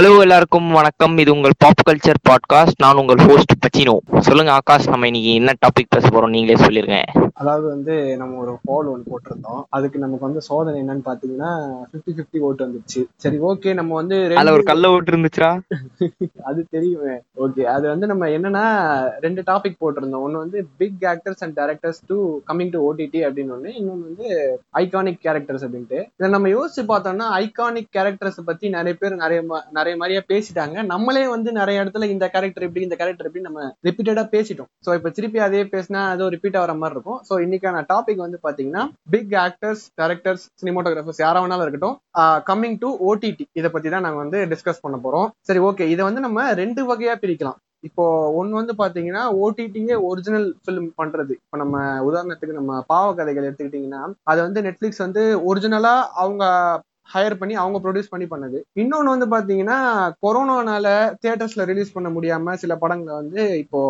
Hello எல்லாருக்கும் வணக்கம். இது உங்கள் பாப் கல்ச்சர் பாட்காஸ்ட் நான் உங்கள் ஹோஸ்ட் பச்சினோ. சொல்லுங்க ஆகாஷ் நம்ம இன்னைக்கு என்ன டாபிக் பேச போறோம்? நீங்களே சொல்லிருங்க. அதாவது வந்து நம்ம ஒரு போல் ஒன்று போட்டிருந்தோம். அதுக்கு நமக்கு வந்து சோதனை என்னன்னு பாத்தீங்கன்னா 50 50 ஓட்டு வந்துச்சு. சரி ஓகே நம்ம வந்து அதுல ஒரு கல்ல ஓட்டு இருந்துச்சா அது தெரியுமே. ஓகே அது வந்து நம்ம என்னன்னா ரெண்டு டாபிக் போட்டிருந்தோம். ஒன்னு வந்து big actors and directors to coming to OTT அப்படின்னு ஒண்ணு. இன்னொன்னு வந்து ஐகானிக் கேரக்டர்ஸ் அப்படின்ட்டு. இதை நம்ம யோசிச்சு பார்த்தோம்னா ஐகானிக் கேரக்டர்ஸ் பத்தி நிறைய பேர் நிறைய ம- நிறைய மாதிரியா பேசிட்டாங்க. நம்மளே வந்து நிறைய இடத்துல இந்த கேரக்டர் இப்படி இந்த கேரக்டர் எப்படி நம்ம ரிப்பீட்டடா பேசிட்டோம். சோ இப்ப திருப்பி அதே பேசினா அது ரிப்பீட் ஆகிற மாதிரி இருக்கும். சோ இன்னைக்கான டாபிக் வந்து பாத்தீங்கன்னா பிக் ஆக்டர்ஸ் டேரக்டர்ஸ் சினிமோட்டோகிராஃபர்ஸ் யாரா வேணாலும் இருக்கட்டும் கம்மிங் டு ஓடிடி இதை பத்தி தான் நாங்க வந்து டிஸ்கஸ் பண்ண போறோம். சரி ஓகே இதை வந்து நம்ம ரெண்டு வகையா பிரிக்கலாம். இப்போ ஒன்னு வந்து பாத்தீங்கன்னா ஓடிடியே ஒரிஜினல் ஃபிலிம் பண்றது. இப்போ நம்ம உதாரணத்துக்கு நம்ம பாவ கதைகள் எடுத்துக்கிட்டீங்கன்னா அது வந்து நெட்ஃபிளிக்ஸ் வந்து ஒரிஜினலா அவங்க ஹையர் பண்ணி அவங்க ப்ரொடியூஸ் பண்ணி பண்ணது. இன்னொன்னு வந்து பாத்தீங்கன்னா கொரோனானால தியேட்டர்ஸ்ல ரிலீஸ் பண்ண முடியாம சில படங்களை வந்து இப்போ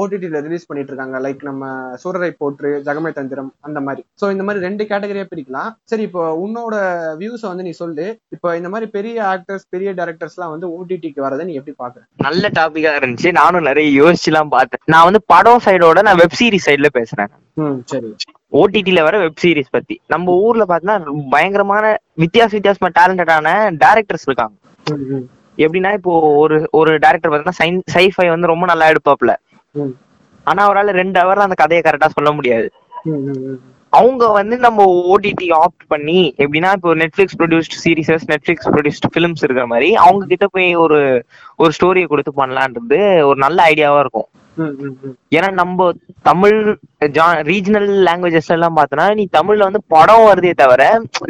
ஓடிடில ரிலீஸ் பண்ணிட்டு இருக்காங்க. லைக் நம்ம சூரரை போற்று ஜகமே தந்திரம் அந்த மாதிரி. சோ இந்த மாதிரி ரெண்டு கேட்டகரியா பிரிக்கலாம். சரி இப்போ உன்னோட வியூஸை வந்து நீ சொல்லு. இப்போ இந்த மாதிரி பெரிய ஆக்டர்ஸ் பெரிய டேரக்டர்ஸ் எல்லாம் வந்து ஓடிடிக்கு வரதை நீ எப்படி பாக்குற? நல்ல டாபிக்கா இருந்துச்சு. நானும் நிறைய யோசிச்சுலாம் பார்த்தேன். நான் வந்து படம் சைடோட நான் வெப் சீரிஸ் சைடுல பேசுறேன். ம் சரி. ஓடிடில வர வெப் சீரிஸ் பத்தி. நம்ம ஊர்ல பார்த்தீங்கன்னா பயங்கரமான வித்தியாச வித்தியாசமா டேலண்டடான டேரக்டர்ஸ் இருக்காங்க. எப்படின்னா இப்போ ஒரு ஒரு டேரக்டர் பார்த்தீங்கன்னா சைஃபை வந்து ரொம்ப நல்லா எடுப்பாப்ல ஆனா அவரால் ரெண்டு ஹவர்ல அந்த கதையை கரெக்டா சொல்ல முடியாது. அவங்க வந்து நம்ம ஓடிடி ஆப்ட் பண்ணி எப்படின்னா இப்போ Netflix produced series Netflix produced films இருக்கிற மாதிரி அவங்க கிட்ட போய் ஒரு ஒரு ஸ்டோரியை கொடுத்து பண்ணலான்றது ஒரு நல்ல ஐடியாவா இருக்கும். ஏன்னா நம்ம தமிழ் ரீஜனல் லாங்குவேஜஸ் எல்லாம் பார்த்தோன்னா நீ தமிழ்ல வந்து படம் வருதே தவிர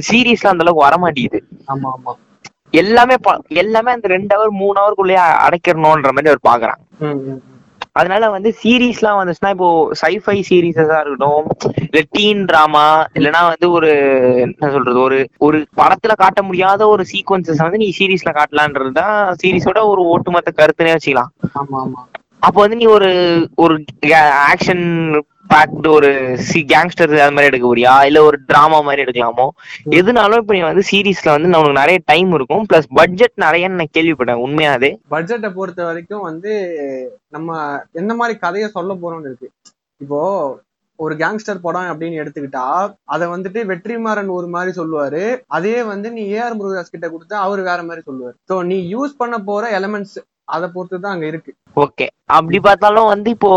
சீரீஸ்ல அந்த அளவுக்கு வர மாட்டேங்குது ஆமா ஆமா எல்லாமே எல்லாமே அந்த ரெண்டு ஹவர் மூணு ஹவருக்குள்ளேயே அடைக்கிறணும்ன்ற மாதிரி அவர் பாக்குறாங்க. அதனால வந்து சீரீஸ்லாம் வந்துச்சுன்னா இப்போ சைஃபை சீரீஸஸா இருக்கட்டும் இல்ல டீன் டிராமா இல்லைன்னா வந்து ஒரு என்ன சொல்றது ஒரு ஒரு படத்துல காட்ட முடியாத ஒரு சீக்வன்சஸ் வந்து நீ சீரீஸ்ல காட்டலான்றது தான் சீரீஸோட ஒரு ஒட்டுமொத்த கருத்துனே வச்சுக்கலாம். ஆமா ஆமா. அப்போ வந்து நீ ஒரு ஒரு ஆக்ஷன் பேக்டு ஒரு சி கேங்ஸ்டர் அது மாதிரி எடுக்க போறியா இல்ல ஒரு டிராமா மாதிரி எடுக்கலாமோ? எதுனாலும் இப்ப நீ வந்து சீரீஸ்ல வந்து உனக்கு நிறைய டைம் இருக்கும். பிளஸ் பட்ஜெட் நிறைய நான் கேள்விப்பட்டேன். உண்மையாவே பட்ஜெட்டை பொறுத்த வரைக்கும் வந்து நம்ம எந்த மாதிரி கதையை சொல்ல போறோம்னு இருக்கு. இப்போ ஒரு கேங்ஸ்டர் படம் அப்படின்னு எடுத்துக்கிட்டா அதை வந்துட்டு வெற்றிமாறன் ஒரு மாதிரி சொல்லுவாரு. அதே வந்து நீ ஏஆர் முருகதாஸ் கிட்ட கொடுத்தா அவர் வேற மாதிரி சொல்லுவாரு. ஸோ நீ யூஸ் பண்ண போற எலமெண்ட்ஸ் அதை பொறுத்து தான் அங்க இருக்கு. ஓகே. அப்படி பார்த்தாலும் வந்து இப்போ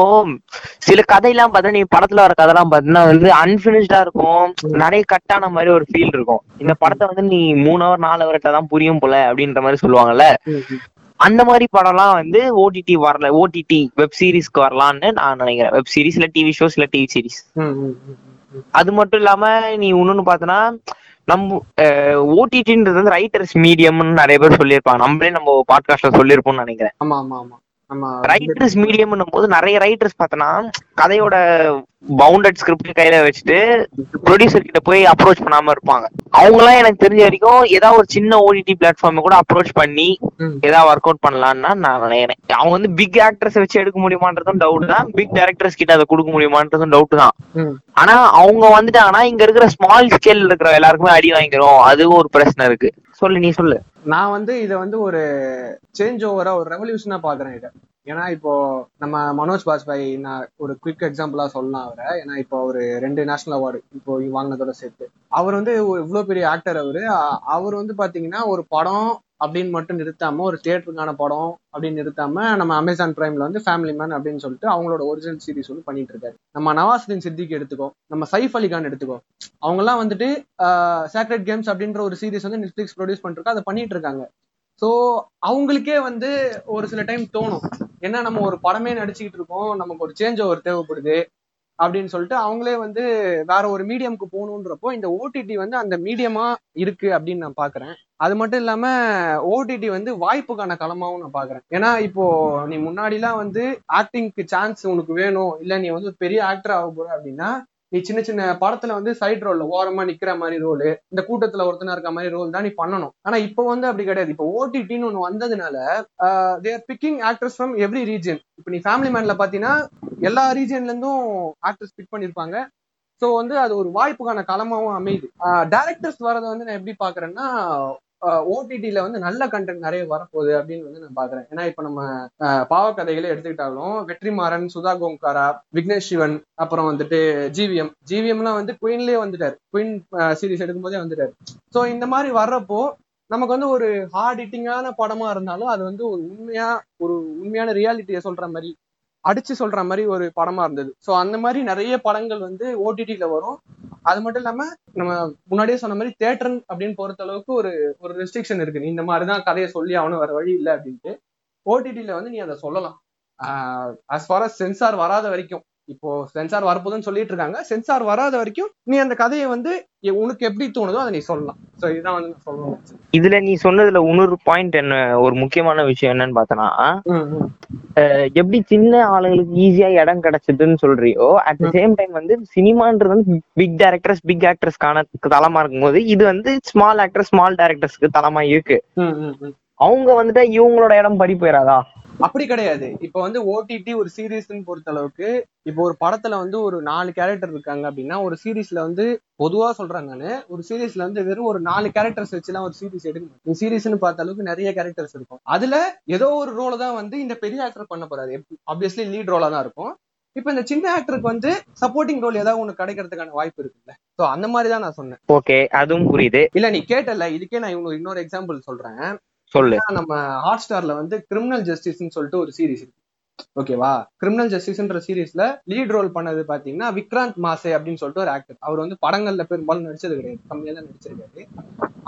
சில கதையெல்லாம் பார்த்தா நீ படத்துல வர கதைலாம் பார்த்தீங்கன்னா வந்து அன்பினிஷ்டா இருக்கும். நிறைய கட்டான மாதிரி ஒரு ஃபீல் இருக்கும். இந்த படத்தை வந்து நீ மூணு ஹவர் நாலு ஹவர்ல தான் புரியும் போல அப்படின்ற மாதிரி சொல்லுவாங்கல்ல. அந்த மாதிரி படம்லாம் வந்து ஓடிடி வரல. ஓடிடி வெப் சீரிஸ்க்கு வரலான்னு நான் நினைக்கிறேன். வெப் சீரிஸ் இல்ல டிவி ஷோஸ் இல்ல டிவி சீரிஸ். அது மட்டும் இல்லாம நீ இன்னொன்னு பார்த்தனா நம்ம ஓடிடின்றது வந்து ரைட்டர்ஸ் மீடியம்னு நிறைய பேர் சொல்லியிருப்பாங்க. நம்மளே நம்ம பாட்காஸ்ட்ல சொல்லியிருப்போம்னு நினைக்கிறேன். ஆமா ஆமா ஆமா. ரைட்டர்ஸ் மீடியம்னும் போது நிறைய ரைட்டர்ஸ் பார்த்தனா கதையோட பவுண்டட் ஸ்கிரிப்ட் கையில வச்சுட்டு ப்ரொடியூசர் கிட்ட போய் அப்ரோச் பண்ணாம இருப்பாங்க. அவங்க எல்லாம் எனக்கு தெரிஞ்ச வரைக்கும் ஏதாவது ஒரு சின்ன ஓடிடி பிளாட்ஃபார்ம் கூட அப்ரோச் பண்ணி. ஏதாவது ஒர்க் அவுட் பண்ணலாம்னு நான் நினைக்கிறேன். அவங்க வந்து பிக் ஆக்டர்ஸ் வச்சு எடுக்க முடியுமான்றதும் டவுட் தான். பிக் டேரக்டர்ஸ் கிட்ட அதை கொடுக்க முடியுமான்றதும் டவுட் தான். ஆனா அவங்க வந்துட்டாங்கன்னா இங்க இருக்கிற ஸ்மால் ஸ்கேல் இருக்கிற எல்லாருக்குமே அடி வாங்கிக்கிறோம் அதுவும் ஒரு பிரச்சனை இருக்கு. சொல்லு நீ சொல்லு. நான் வந்து இதை வந்து ஒரு சேஞ்ச் ஓவரா ஒரு ரெவல்யூஷனா பாக்குறேன் இதை. ஏன்னா இப்போ நம்ம மனோஜ் பாஜ்பாய் நான் ஒரு குவிக் எக்ஸாம்பிளா சொல்லலாம் அவரை. ஏன்னா இப்போ ஒரு ரெண்டு நேஷனல் அவார்டு இப்போ வாங்கினதோட சேர்த்து. அவர் வந்து இவ்வளோ இவ்வளவு பெரிய ஆக்டர் அவரு. அவர் வந்து பாத்தீங்கன்னா ஒரு படம் அப்படின்னு மட்டும் நிறுத்தாம ஒரு தியேட்டருக்கான படம் அப்படின்னு நிறுத்தாம நம்ம அமேசான் பிரைம்ல வந்து ஃபேமிலி மேன் அப்படின்னு சொல்லிட்டு அவங்களோட ஒரிஜினல் சீரிஸ் வந்து பண்ணிட்டு இருக்காரு. நம்ம நவாசுதீன் சித்திக்கு எடுத்துக்கோ நம்ம சைஃப் அலி கான் எடுத்துக்கோ அவங்க எல்லாம் வந்துட்டு சேக்ரெட் கேம்ஸ் அப்படின்ற ஒரு சீரிஸ் வந்து நெட்ஃபிளிக்ஸ் ப்ரொடியூஸ் பண்ணிருக்கா அதை பண்ணிட்டு இருக்காங்க. ஸோ அவங்களுக்கே வந்து ஒரு சில டைம் தோணும். ஏன்னா நம்ம ஒரு படமே நடிச்சுக்கிட்டு இருக்கோம் நமக்கு ஒரு சேஞ்ச் ஓவர் தேவைப்படுது. அப்படின்னு சொல்லிட்டு அவங்களே வந்து வேற ஒரு மீடியம்க்கு போகணுன்றப்போ இந்த ஓடிடி வந்து அந்த மீடியமா இருக்கு அப்படின்னு நான் பாக்குறேன். அது மட்டும் இல்லாம ஓடிடி வந்து வாய்ப்புக்கான களமாவும் நான் பாக்குறேன். ஏன்னா இப்போ நீ முன்னாடிலாம் வந்து ஆக்டிங்க்கு சான்ஸ் உனக்கு வேணும். இல்ல நீ வந்து ஒரு பெரிய ஆக்டர் ஆக போற அப்படின்னா நீ சின்ன சின்ன படத்துல வந்து சைட் ரோல்ல ஓரமா நிக்கிற மாதிரி ரோல் இந்த கூட்டத்துல ஒருத்தனா இருக்க மாதிரி ரோல் தான் நீ பண்ணணும். ஆனா இப்போ வந்து அப்படி கிடையாது. இப்போ ஓடிடின்னு ஒண்ணு வந்ததுனால their picking actors from every region இப்போ நீ ஃபேமிலி மேன்ல பாத்தீங்கன்னா எல்லா ரீஜன்ல இருந்தும் ஆக்டர்ஸ் பிக் பண்ணிருப்பாங்க. ஸோ வந்து அது ஒரு வாய்ப்புக்கான களமாவும் அமையுது. டேரக்டர்ஸ் வரதை வந்து நான் எப்படி பாக்குறேன்னா ஓடிடியில வந்து நல்ல கண்டென்ட் நிறைய வரப்போகுது அப்படின்னு வந்து நான் பாக்குறேன். ஏன்னா இப்ப நம்ம பாவக்கதைகளை எடுத்துக்கிட்டாலும் வெற்றிமாறன் சுதா கோங்காரா விக்னேஷ் சிவன் அப்புறம் வந்துட்டு ஜிவிஎம் ஜிவிஎம்லாம் வந்து குயின்லயே வந்துட்டாரு. குயின் சீரிஸ் எடுக்கும்போதே வந்துட்டாரு. சோ இந்த மாதிரி வர்றப்போ நமக்கு வந்து ஒரு ஹார்ட் ஹிட்டிங்கான படமா இருந்தாலும் அது வந்து ஒரு உண்மையா ஒரு உண்மையான ரியாலிட்டியை சொல்ற மாதிரி அடிச்சு சொல்ற மாதிரி ஒரு படமா இருந்தது. ஸோ அந்த மாதிரி நிறைய படங்கள் வந்து ஓடிடியில வரும். அது மட்டும் இல்லாம நம்ம முன்னாடியே சொன்ன மாதிரி தேட்டர் அப்படின்னு பொறுத்த அளவுக்கு ஒரு ஒரு ரெஸ்ட்ரிக்ஷன் இருக்கு. நீ இந்த மாதிரிதான் கதையை சொல்லி ஆகணும் வேற வழி இல்லை அப்படின்ட்டு. ஓடிடில வந்து நீ அதை சொல்லலாம். அஸ் ஃபார் அஸ் சென்சார் வராத வரைக்கும் இப்போ சென்சார் வரப்போகுதுன்னு சொல்லிட்டு இருக்காங்க சென்சார் வராத வரைக்கும் நீ அந்த கதையை வந்து உனக்கு எப்படி தோணுதோ அதை நீ சொல்லலாம். சோ இதுதான் வந்து நான் சொல்லணும். இதுல நீ சொன்னதுல இன்னொரு பாயிண்ட் என்ன ஒரு முக்கியமான விஷயம் என்னன்னு பார்த்தனா எப்படி சின்ன ஆளுங்களுக்கு ஈஸியா இடம் கிடைச்சதுன்னு சொல்றியோ அட் த சேம் டைம் வந்து சினிமான்றது வந்து பிக் டேரக்டர்ஸ் பிக் ஆக்டர்ஸ்க்கான தளமா இருக்கும்போது இது வந்து ஸ்மால் ஆக்டர் ஸ்மால் டேரக்டர்ஸ்க்கு தளமா இருக்கு. அவங்க வந்துட்டா இவங்களோட இடம் பறி போயிடாதா அப்படி கிடையாது. இப்போ வந்து ஓடிடி ஒரு சீரீஸ்ன்னு பொறுத்த அளவுக்கு இப்போ ஒரு படத்துல வந்து ஒரு நாலு கேரக்டர் இருக்காங்க அப்படின்னா ஒரு சீரீஸ்ல வந்து பொதுவா சொல்றேன் நானு ஒரு சீரீஸ்ல வந்து வெறும் ஒரு நாலு கேரக்டர்ஸ் வச்சுலாம் ஒரு சீரீஸ் எடுக்க மாட்டேன் சீரீஸ்னு பார்த்த அளவுக்கு நிறைய கேரக்டர்ஸ் இருக்கும். அதுல ஏதோ ஒரு ரோல தான் வந்து இந்த பெரிய ஆக்டர் பண்ண போறாரு. ஆப்வியஸ்லி லீட் ரோலா தான் இருக்கும். இப்போ இந்த சின்ன ஆக்டருக்கு வந்து சப்போர்ட்டிங் ரோல் ஏதாவது ஒன்று கிடைக்கிறதுக்கான வாய்ப்பு இருக்குல்ல. ஸோ அந்த மாதிரி தான் நான் சொன்னேன். ஓகே அதுவும் புரியுது. இல்ல நீ கேட்டல. இதுக்கே நான் இன்னொரு இன்னொரு எக்ஸாம்பிள் சொல்றேன். சொல்லு. நம்ம ஹாட் ஸ்டார்ல வந்து கிரிமினல் ஜஸ்டிஸ்னு சொல்லிட்டு ஒரு சீரிஸ் இருக்கு. ஓகேவா கிரிமினல் ஜஸ்டிஸ்ன்ற சீரிஸ்ல லீட் ரோல் பண்ணது பாத்தீங்கன்னா விக்ராந்த் மாசே அப்படின்னு சொல்லிட்டு ஒரு ஆக்டர் அவர் வந்து படங்கள்ல பெரும்பாலும் நடிச்சது கிடையாது. கம்மியா தான் நடிச்சிருக்காரு.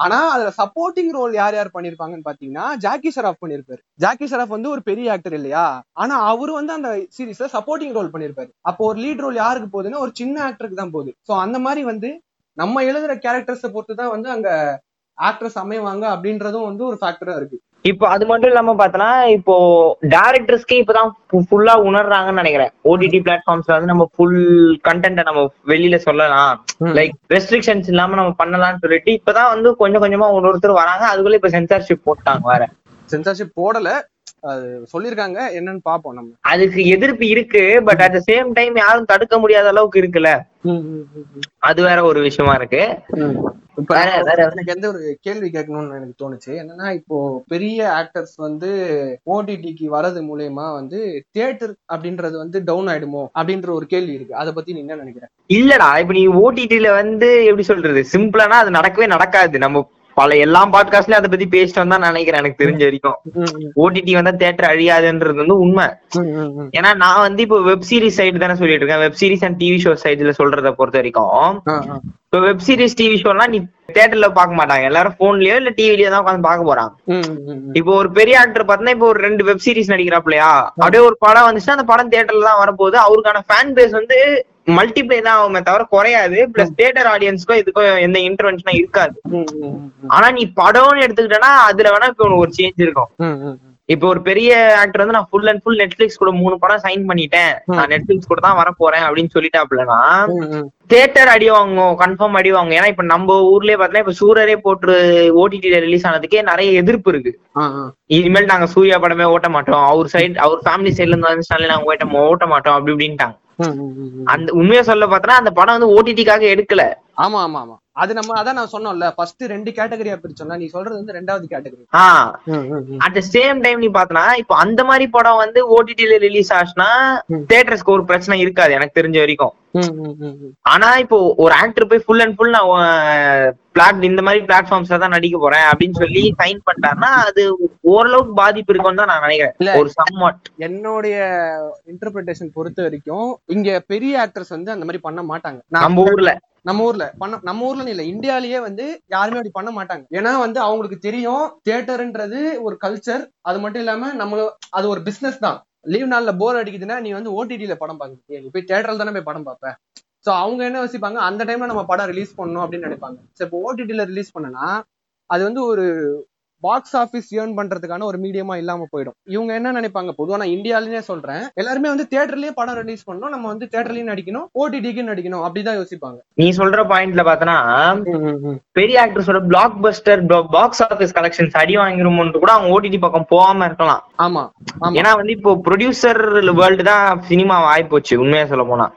ஆனா அதுல சப்போர்ட்டிங் ரோல் யார் யார் பண்ணிருப்பாங்கன்னு பாத்தீங்கன்னா ஜாக்கி ஷராஃப் பண்ணிருப்பாரு. ஜாக்கி ஷராஃப் வந்து ஒரு பெரிய ஆக்டர் இல்லையா? ஆனா அவரு வந்து அந்த சீரிஸ்ல சப்போர்ட்டிங் ரோல் பண்ணிருப்பாரு. அப்போ ஒரு லீட் ரோல் யாருக்கு போகுதுன்னா ஒரு சின்ன ஆக்டருக்கு தான் போகுது. சோ அந்த மாதிரி வந்து நம்ம எழுதுற கேரக்டர்ஸை பொறுத்து தான் வந்து அங்க ஆக்ட்ரஸ் அமைவாங்க அப்படின்றதும் வந்து ஒரு ஃபேக்டரா இருக்கு. இப்போ அது மட்டும் இல்லாம பார்த்தனா இப்போ டேரக்டர்ஸ்க்கே இப்பதான் ஃபுல்லா உணர்றாங்கன்னு நினைக்கிறேன். ஓடிடி பிளாட்ஃபார்ம்ஸ்ல வந்து நம்ம ஃபுல் கண்டென்ட்டை நம்ம வெளியில சொல்லலாம். லைக் ரெஸ்ட்ரிக்ஷன்ஸ் இல்லாம நம்ம பண்ணலாம்னு சொல்லிட்டு இப்பதான் வந்து கொஞ்சம் கொஞ்சமா ஒரு ஒருத்தர் வராங்க. அதுக்குள்ள இப்ப சென்சார்ஷிப் போட்டாங்க வேற. சென்சார்ஷிப் போடல. சொல்லிருக்காங்க என்னன்னு பாப்போம் நம்ம. அதுக்கு எதிர்ப்பு இருக்கு but at the same time யாரும் தடுக்க முடியாத அளவுக்கு இருக்குல்ல? அது வேற ஒரு விஷயமா இருக்கு. எனக்கு எந்த ஒரு கேள்வி கேட்கணும்னு எனக்கு தோணுச்சு. என்னன்னா இப்போ பெரிய ஆக்டர்ஸ் வந்து ஓடிடிக்கு வரது மூலியமா வந்து தியேட்டர் அப்படின்றது வந்து டவுன் ஆயிடுமோ அப்படின்ற ஒரு கேள்வி இருக்கு. அதை பத்தி நீ என்ன நினைக்கிற? இல்லடா இப்ப நீ ஓடிடில வந்து எப்படி சொல்றது? சிம்பிளானா அது நடக்கவே நடக்காது. நம்ம பல எல்லா பாட்காஸ்ட்லயும் அதை பத்தி பேசிட்டு வந்தா நினைக்கிறேன். எனக்கு தெரிஞ்ச வரைக்கும். ஓடிடி வந்தா தேட்டர் அழியாதுன்றது வந்து உண்மை. ஏன்னா நான் வந்து இப்போ வெப் சீரிஸ் சைடு தானே சொல்லிட்டு இருக்கேன். Web series and TV show சைடுல சொல்றத பொறுத்த வரைக்கும் இப்போ வெப் சீரிஸ் டிவி ஷோலாம் நீ தேட்டர்ல பார்க்க மாட்டாங்க. எல்லாரும் போன்லயோ இல்ல டிவிலயோ தான் உட்காந்து பார்க்க போறாங்க. இப்போ ஒரு பெரிய ஆக்டர் பார்த்தா இப்போ ஒரு ரெண்டு வெப் சீரிஸ் நடிக்கிறாப்லையா அப்படியே ஒரு படம் வந்துச்சுன்னா அந்த படம் தியேட்டர்ல தான் வரப்போகுது அவருக்கான ஃபேன் பேஸ் வந்து மல்டிப்ளை தான் ஆகுமே தவிர குறையாது. பிளஸ் தியேட்டர் ஆடியன்ஸ்க்கும் இதுக்கும் எந்த இன்டர்வென்ஷனும் இருக்காது. ஆனா நீ படம்னு எடுத்துக்கிட்டனா அதுல வேணா ஒரு சேஞ்ச் இருக்கும். இப்போ ஒரு பெரிய ஆக்டர் வந்து நான் ஃபுல் அண்ட் ஃபுல் நெட்ஃபிளிக்ஸ் கூட மூணு படம் சைன் பண்ணிட்டேன். நான் நெட்ஃபிளிக்ஸ் கூட தான் வர போறேன் அப்படின்னு சொல்லிட்டாப்லனா தியேட்டர் அடி வாங்கும் கன்ஃபார்ம் அடி வாங்கும் ஏன்னா இப்ப நம்ம ஊர்லயே பார்த்தா இப்ப சூரரே போட்டு ஓடிடில ரிலீஸ் ஆனதுக்கே நிறைய எதிர்ப்பு இருக்கு. இனிமேல் நாங்க சூர்யா படமே ஓட்ட மாட்டோம். அவர் சைடு அவர் ஃபேமிலி சைடுல இருந்து வந்துச்சுனாலே நாங்க ஓட்ட ஓட்ட மாட்டோம் அப்படி இப்படின்ட்டாங்க. அந்த உண்மையா சொல்ல பார்த்தனா அந்த படம் வந்து ஓடிடிக்காக எடுக்கல. ஆமா ஆமா ஆமா. அது நம்ம அதான் நான் சொன்னோம்ல ஃபர்ஸ்ட் ரெண்டு கேட்டகரியா பிரிச்சோம்ல நீ சொல்றது வந்து ரெண்டாவது கேட்டகரி ஆஹ் அட் த சேம் டைம் நீ பாத்தனா இப்போ அந்த மாதிரி படம் வந்து ஓடிடில ரிலீஸ் ஆச்சுன்னா தியேட்டர்ஸ்க்கு ஒரு பிரச்சனை இருக்காது எனக்கு தெரிஞ்ச வரைக்கும். ஆனா இப்போ ஒரு ஆக்டர் போய் ஃபுல் அண்ட் ஃபுல் நான் பிளாட் இந்த மாதிரி பிளாட்ஃபார்ம்ஸ்ல தான் நடிக்க போறேன் அப்படின்னு சொல்லி சைன் பண்ணிட்டாருன்னா அது ஓரளவுக்கு பாதிப்பு இருக்கும்னு தான் நான். நினைக்கிறேன். ஒரு சம்வாட் என்னுடைய இன்டர்பிரிட்டேஷன் பொறுத்த வரைக்கும் இங்க பெரிய ஆக்டர்ஸ் வந்து அந்த மாதிரி பண்ண மாட்டாங்க. நான் நம்ம ஊர்ல. நம்ம ஊர்ல பண்ண நம்ம ஊர்ல இல்ல இந்தியாலயே வந்து யாருமே அப்படி பண்ண மாட்டாங்க. ஏன்னா வந்து அவங்களுக்கு தெரியும் தியேட்டர்ன்றது ஒரு கல்ச்சர் அது மட்டும் இல்லாம நம்ம அது ஒரு பிசினஸ் தான். லீவ் நாள்ல போர் அடிக்குதுன்னா நீ வந்து ஓடிடியில படம் பாக்க நீ போய் தியேட்டர்ல தானே போய் படம் பார்ப்ப சோ அவங்க என்ன யோசிப்பாங்க அந்த டைம்ல நம்ம படம் ரிலீஸ் பண்ணணும் அப்படின்னு நினைப்பாங்க. சோ இப்போ ஓடிடியில ரிலீஸ் பண்ணனா அது வந்து ஒரு பாக்ஸ் ஆபீஸ் ஏர்ன் பண்றதுக்கான ஒரு மீடியமா இல்லாம போயிடும். இவங்க என்ன நினைப்பாங்க? பொதுவா நான் இந்தியாலயே சொல்றேன். எல்லாருமே வந்து தியேட்டர்லயே படம் ரிலீஸ் பண்ணணும். நம்ம வந்து தியேட்டர்லயும் நடிக்கணும். ஓடிடிக்கு நடிக்கணும். அப்படிதான் யோசிப்பாங்க. நீ சொல்ற பாயிண்ட்ல பாத்தனா பெரிய ஆக்டர்ஸோட blockbuster box office collections அடி வாங்கிருமோன்ட்டு கூட அவங்க ஓடிடி பக்கம் போகாம இருக்கலாம். ஆமா ஏன்னா வந்து இப்போ ப்ரொடியூசர் வேர்ல்டு தான் சினிமா ஆயிப்போச்சு உண்மையா சொல்ல போனா.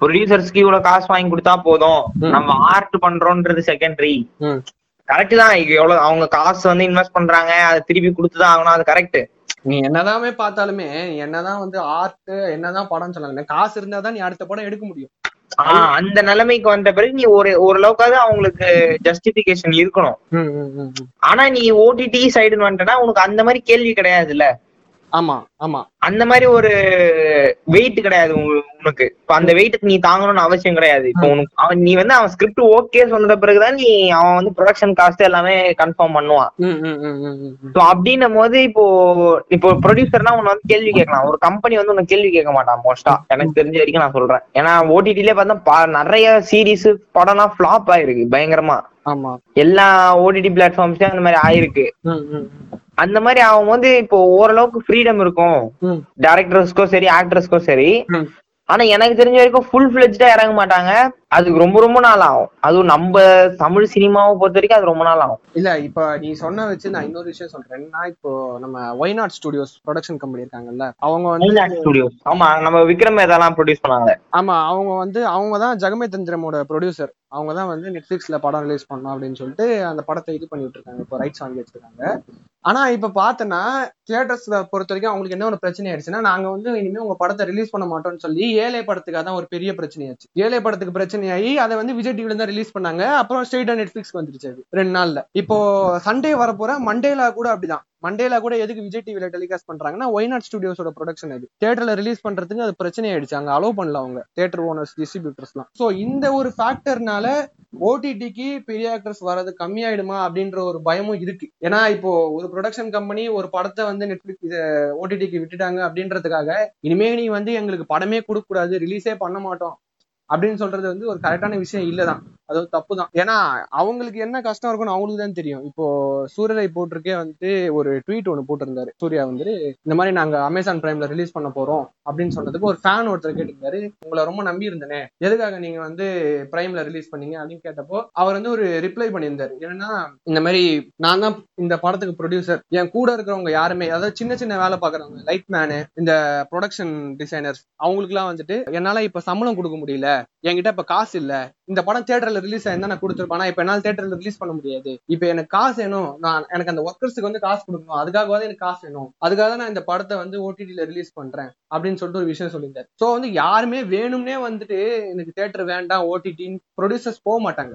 ப்ரொடியூசர்ஸ்க்கு இவ்வளவு காசு வாங்கி கொடுத்தா போதும். நம்ம ஆர்ட் பண்றோம்ன்றது செகண்டரி. கரெக்ட் தான். எவ்வளவு அவங்க காசு வந்து இன்வெஸ்ட் பண்றாங்க அதை திருப்பி கொடுத்துதான் ஆகணும் அது கரெக்ட் நீ என்னதாமே பார்த்தாலுமே என்னதான் வந்து ஆர்ட் என்னதான் படம் சொல்லாங்க காசு இருந்தா தான் நீ அடுத்த படம் எடுக்க முடியும். ஆஹ் அந்த நிலைமைக்கு வந்த பிறகு நீ ஒரு ஓரளவுக்காவது அவங்களுக்கு ஜஸ்டிபிகேஷன் இருக்கணும். ஆனா நீ ஓடிடி சைடுன்னு வந்துட்டனா உனக்கு அந்த மாதிரி கேள்வி கிடையாதுல்ல. ஆமா ஆமா. அந்த மாதிரி ஒரு வெயிட் கிடையாது உனக்கு. இப்ப அந்த வெயிட்டுக்கு நீ தாங்கணும்னு அவசியம் கிடையாது. இப்போ உனக்கு அவன் நீ வந்து அவன் ஸ்கிரிப்ட் ஓகே சொன்ன பிறகுதான் நீ அவன் வந்து ப்ரொடக்ஷன் காஸ்ட் எல்லாமே கன்ஃபார்ம் பண்ணுவான். ஸோ அப்படின்னும் போது இப்போ இப்போ ப்ரொடியூசர்னா உன்னை வந்து கேள்வி கேட்கலாம். ஒரு கம்பெனி வந்து உன்னை கேள்வி கேட்க மாட்டான் மோஸ்டா எனக்கு தெரிஞ்ச வரைக்கும் நான் சொல்றேன். ஏன்னா ஓடிடிலே பார்த்தா நிறைய சீரிஸ் படம்லாம் ஃபிளாப் ஆயிருக்கு பயங்கரமா. ஆமா. எல்லா ஓடிடி பிளாட்ஃபார்ம்ஸ்லயும் அந்த மாதிரி ஆயிருக்கு. அந்த மாதிரி அவன் வந்து இப்போ ஓரளவுக்கு ஃப்ரீடம் இருக்கும். டேரக்டர்ஸ்க்கோ சரி ஆக்டர்ஸ்க்கோ சரி. ஆனா எனக்கு தெரிஞ்ச வரைக்கும் ஃபுல் ஃபிளெஜ்டா இறங்க மாட்டாங்க. அதுக்கு ரொம்ப ரொம்ப நாள் ஆகும். அதுவும் நம்ம தமிழ் சினிமாவை பொறுத்த வரைக்கும் அது ரொம்ப நாள் ஆகும். இல்ல இப்ப நீ சொன்ன வச்சு நான் இன்னொரு விஷயம் சொல்றேன். நான் இப்போ நம்ம ஒய்நாட் ஸ்டுடியோஸ் ப்ரொடக்ஷன் கம்பெனி இருக்காங்கல்ல அவங்க வந்து ஸ்டுடியோஸ் ஆமா நம்ம விக்ரம் இதெல்லாம் ப்ரொடியூஸ் பண்ணாங்க. ஆமா அவங்க வந்து அவங்க தான் ஜெகமே தந்திரமோட ப்ரொடியூசர் அவங்க தான் வந்து நெட்ஃபிளிக்ஸ்ல படம் ரிலீஸ் பண்ணோம் அப்படின்னு சொல்லிட்டு அந்த படத்தை இது பண்ணிட்டு இருக்காங்க. இப்போ ரைட்ஸ் வாங்கி வச்சிருக்காங்க. ஆனா இப்ப பாத்தோன்னா தியேட்டர்ஸ்ல பொறுத்த வரைக்கும் அவங்களுக்கு என்ன ஒரு பிரச்சனை ஆயிடுச்சுன்னா நாங்க வந்து இனிமே உங்க படத்தை ரிலீஸ் பண்ண மாட்டோம்னு சொல்லி ஏழை படத்துக்கு அதான் ஒரு பெரிய பிரச்சனையாச்சு ஏழை படத்துக்கு பிரச்சனையாகி அதை வந்து விஜய் டிவில தான் ரிலீஸ் பண்ணாங்க. அப்புறம் ஸ்ட்ரெயிட்டா நெட்ஃபிளிக்ஸ்க்கு வந்துருச்சு அது ரெண்டு நாள்ல. இப்போ சண்டே வரப்போற மண்டேல கூட அப்படிதான். மண்டேல கூட எதுக்கு விஜய் டிவில டெலிகாஸ்ட் பண்றாங்கன்னா ஒய்நாட் ஸ்டுடியோஸோட ப்ரொடக்ஷன் அது. தியேட்டர்ல ரிலீஸ் பண்றதுக்கு அது பிரச்சனை ஆயிடுச்சு. அங்க அலோவ் பண்ணல அவங்க தியேட்டர் ஓனர்ஸ் டிஸ்ட்ரிபியூட்டர்ஸ்லாம் சோ இந்த ஒரு ஃபேக்டர்னால ஓடிடிக்கு பெரிய ஆக்டர்ஸ் வர்றது கம்மியாயிடுமா அப்படின்ற ஒரு பயமும் இருக்கு. ஏன்னா இப்போ ஒரு ப்ரொடக்ஷன் கம்பெனி ஒரு படத்தை வந்து நெட்ஃபிளிக்ஸ் ஓடிடிக்கு விட்டுட்டாங்க அப்படின்றதுக்காக இனிமே நீ வந்து எங்களுக்கு படமே கொடுக்க கூடாது ரிலீஸே பண்ண மாட்டோம் அப்படின்னு சொல்றது வந்து ஒரு கரெக்டான விஷயம் இல்லதான். அது தப்பு தான் ஏன்னா அவங்களுக்கு என்ன கஷ்டம் இருக்கும்னு அவங்களுக்கு தான் தெரியும். இப்போ சூரியரை போட்டிருக்கே வந்துட்டு ஒரு ட்வீட் ஒன்று போட்டிருந்தாரு. சூர்யா வந்து இந்த மாதிரி நாங்க அமேசான் பிரைம்ல ரிலீஸ் பண்ண போறோம் அப்படின்னு சொன்னதுக்கு ஒரு ஃபேன் ஒருத்தர் கேட்டிருந்தாரு. உங்களை ரொம்ப நம்பி இருந்தேனே. எதுக்காக நீங்க வந்து பிரைம்ல ரிலீஸ் பண்ணீங்க அப்படின்னு கேட்டப்போ அவர் வந்து ஒரு ரிப்ளை பண்ணியிருந்தாரு. என்னன்னா இந்த மாதிரி நான் தான் இந்த படத்துக்கு ப்ரொடியூசர் என் கூட இருக்கிறவங்க யாருமே அதாவது சின்ன சின்ன வேலை பாக்குறவங்க லைட் மேனு இந்த ப்ரொடக்ஷன் டிசைனர்ஸ் அவங்களுக்குலாம் வந்துட்டு என்னால இப்ப சம்பளம் கொடுக்க முடியல. என்கிட்ட இப்ப காசு இல்ல. இந்த படம் தேட்டர்ல ரிலீஸ் ஆயிருந்தா நான் கொடுத்துருப்பேன். ஆனா இப்ப என்னால தேட்டர்ல ரிலீஸ் பண்ண முடியாது. இப்ப எனக்கு காசு வேணும். நான் எனக்கு அந்த ஒர்க்கர்ஸுக்கு வந்து காசு கொடுக்கணும். அதுக்காகவாது எனக்கு காசு வேணும். அதுக்காக தான் நான் இந்த படத்தை வந்து ஓடிடியில ரிலீஸ் பண்றேன். அப்படின்னு சொல்லிட்டு ஒரு விஷயம் சொல்லியிருந்தாரு. சோ வந்து யாருமே வேணும்னே வந்துட்டு எனக்கு தேட்டர் வேண்டாம் ஓடிடின்னு ப்ரொடியூசர்ஸ் போக மாட்டாங்க.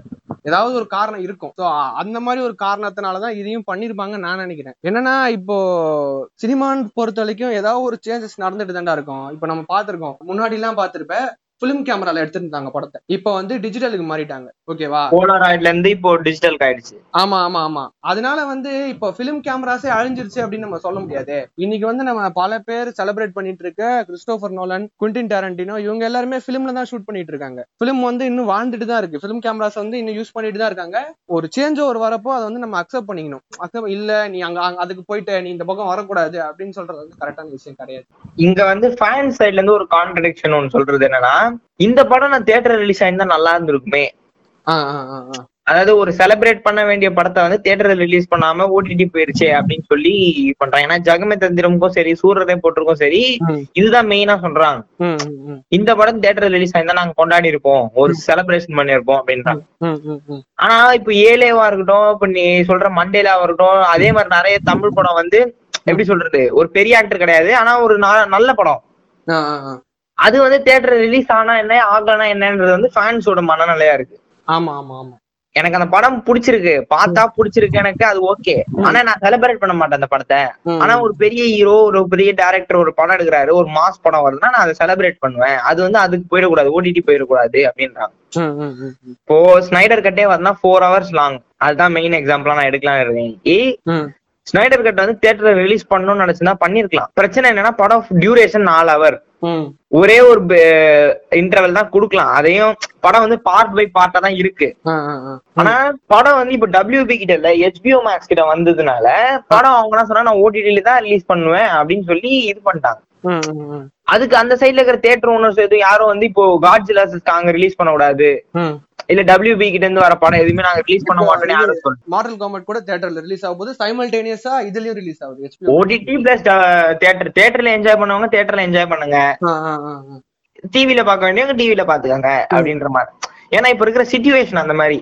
ஏதாவது ஒரு காரணம் இருக்கும். ஸோ அந்த மாதிரி ஒரு காரணத்தினாலதான் இதையும் பண்ணிருப்பாங்க நான் நினைக்கிறேன். என்னன்னா இப்போ சினிமான்னு பொறுத்த வரைக்கும் ஏதாவது ஒரு சேஞ்சஸ் நடந்துட்டு தாண்டா இருக்கும். இப்போ நம்ம பார்த்துருக்கோம். முன்னாடி எல்லாம் பார்த்திருப்ப பிலிம் கேமரால எடுத்திருந்தாங்க படத்தை. இப்போ வந்து டிஜிட்டலுக்கு மாறிட்டாங்க. ஓகேவா போலாராய்ட்ல இருந்து இப்போ டிஜிட்டல் ஆயிடுச்சு. ஆமா ஆமா ஆமா. அதனால வந்து இப்போ பிலிம் கேமராஸே அழிஞ்சிருச்சு அப்படின்னு நம்ம சொல்ல முடியாது. இன்னைக்கு வந்து நம்ம பல பேர் செலிப்ரேட் பண்ணிட்டு இருக்க கிறிஸ்டோபர் நோலன் குவிண்டின் டாரண்டினோ இவங்க எல்லாருமே பிலிம்ல தான் ஷூட் பண்ணிட்டு இருக்காங்க. பிலிம் வந்து இன்னும் வாழ்ந்துட்டு தான் இருக்கு. பிலிம் கேமராஸ் வந்து இன்னும் யூஸ் பண்ணிட்டு தான் இருக்காங்க. ஒரு சேஞ்ச் ஓவர் வரப்போ அதை வந்து நம்ம அக்செப்ட் பண்ணிக்கணும். அக்செப்ட் இல்ல நீ அங்க அங்க- அதுக்கு போயிட்டு நீ இந்த பக்கம் வரக்கூடாது அப்படின்னு சொல்றது வந்து கரெக்டான விஷயம் கிடையாது. இங்க வந்து ஃபேன் சைடுல இருந்து ஒரு கான்ட்ரடிக்ஷன் ஒன்னு சொல்றது என்னன்னா இந்த படம் நான் தியேட்டர் ரிலீஸ் ஆயிருந்தா நல்லா இருந்திருக்குமே. அதாவது ஒரு செலிப்ரேட் பண்ண வேண்டிய படத்தை வந்து தியேட்டர்ல ரிலீஸ் பண்ணாம ஓடிடி போயிருச்சே அப்படின்னு சொல்லி பண்றாங்க ஏன்னா ஜெகமே தந்திரமுக்கும் சரி சூரரை போட்டிருக்கும் சரி. இதுதான் மெயினா சொல்றாங்க. இந்த படம் தியேட்டர் ரிலீஸ் ஆயிருந்தா நாங்க கொண்டாடி இருப்போம் ஒரு செலிப்ரேஷன் பண்ணிருப்போம் அப்படின்றாங்க. ஆனா இப்ப ஏலேவா இருக்கட்டும் இப்ப நீ சொல்ற மண்டேலாவா இருக்கட்டும் அதே மாதிரி நிறைய தமிழ் படம் வந்து எப்படி சொல்றது ஒரு பெரிய ஆக்டர் கிடையாது ஆனா ஒரு நல்ல படம். அது வந்து தியேட்டர் ரிலீஸ் ஆனா என்ன ஆகலனா என்னன்றது வந்து ஃபேன்ஸோட மனநிலையா இருக்கு. ஆமா ஆமா ஆமா. எனக்கு அந்த படம் பிடிச்சிருக்கு. பார்த்தா பிடிச்சிருக்கு எனக்கு அது ஓகே ஆனா நான் செலிப்ரேட் பண்ண மாட்டேன் அந்த படத்தை. ஆனா ஒரு பெரிய ஹீரோ ஒரு பெரிய டைரக்டர் ஒரு படம் எடுக்கிறாரு ஒரு மாஸ் படம் வருதுன்னா நான் அதை செலிப்ரேட் பண்ணுவேன். அது வந்து அதுக்கு போயிடக்கூடாது ஓடிடி போயிடக்கூடாது அப்படின்றாங்க. இப்போ ஸ்னைடர் கட்டே வரனா ஃபோர் ஹவர்ஸ் லாங் அதுதான் மெயின் எக்ஸாம்பிளா நான் எடுக்கலாம் இருக்கேன். ஏ. ஸ்னைடர் கட் வந்து தியேட்டர்ல ரிலீஸ் பண்ணணும்னு நினைச்சுன்னா பண்ணிருக்கலாம். பிரச்சனை என்னன்னா படம் டியூரேஷன் நாலு ஹவர். ஒரே ஒரு இன்டர்வல் தான் கொடுக்கலாம் அதையும் படம் வந்து பார்ட் பை பார்ட்டா தான் இருக்கு. ஆனா படம் வந்து இப்ப டபிள்யூபி கிட்ட இல்ல ஹெச்பிஓ மேக்ஸ் கிட்ட வந்ததுனால படம் அவங்க என்ன சொன்னா நான் ஓடிடில தான் ரிலீஸ் பண்ணுவேன் அப்படின்னு சொல்லி இது பண்ணிட்டாங்க. அதுக்கு அந்த சைடுல இருக்கிற தியேட்டர் ஓனர்ஸ் எதுவும் யாரும் வந்து இப்போ காட்ஜிலாஸ் அங்க ரிலீஸ் பண்ண கூடாது. இல்ல டபிள்யூபி கிட்ட இருந்து வர படம் எதுவுமே நாங்க ரிலீஸ் பண்ண மாட்டோம்னு யாரும் சொல்லு மார்டல் காமெட் கூட தியேட்டர்ல ரிலீஸ் ஆகும் போது சைமல்டேனியஸா இதுலயும் ரிலீஸ் ஆகுது. ஓடிடி பிளஸ் தியேட்டர் தியேட்டர்ல என்ஜாய் பண்ணவங்க தியேட்டர்ல என்ஜாய் பண்ணுங்க. டிவில பார்க்க வேண்டியவங்க டிவில பாத்துக்கோங்க அப்படின்ற மாதிரி. ஏன்னா இப்ப இருக்கிற சுச்சுவேஷன் அந்த மாதிரி.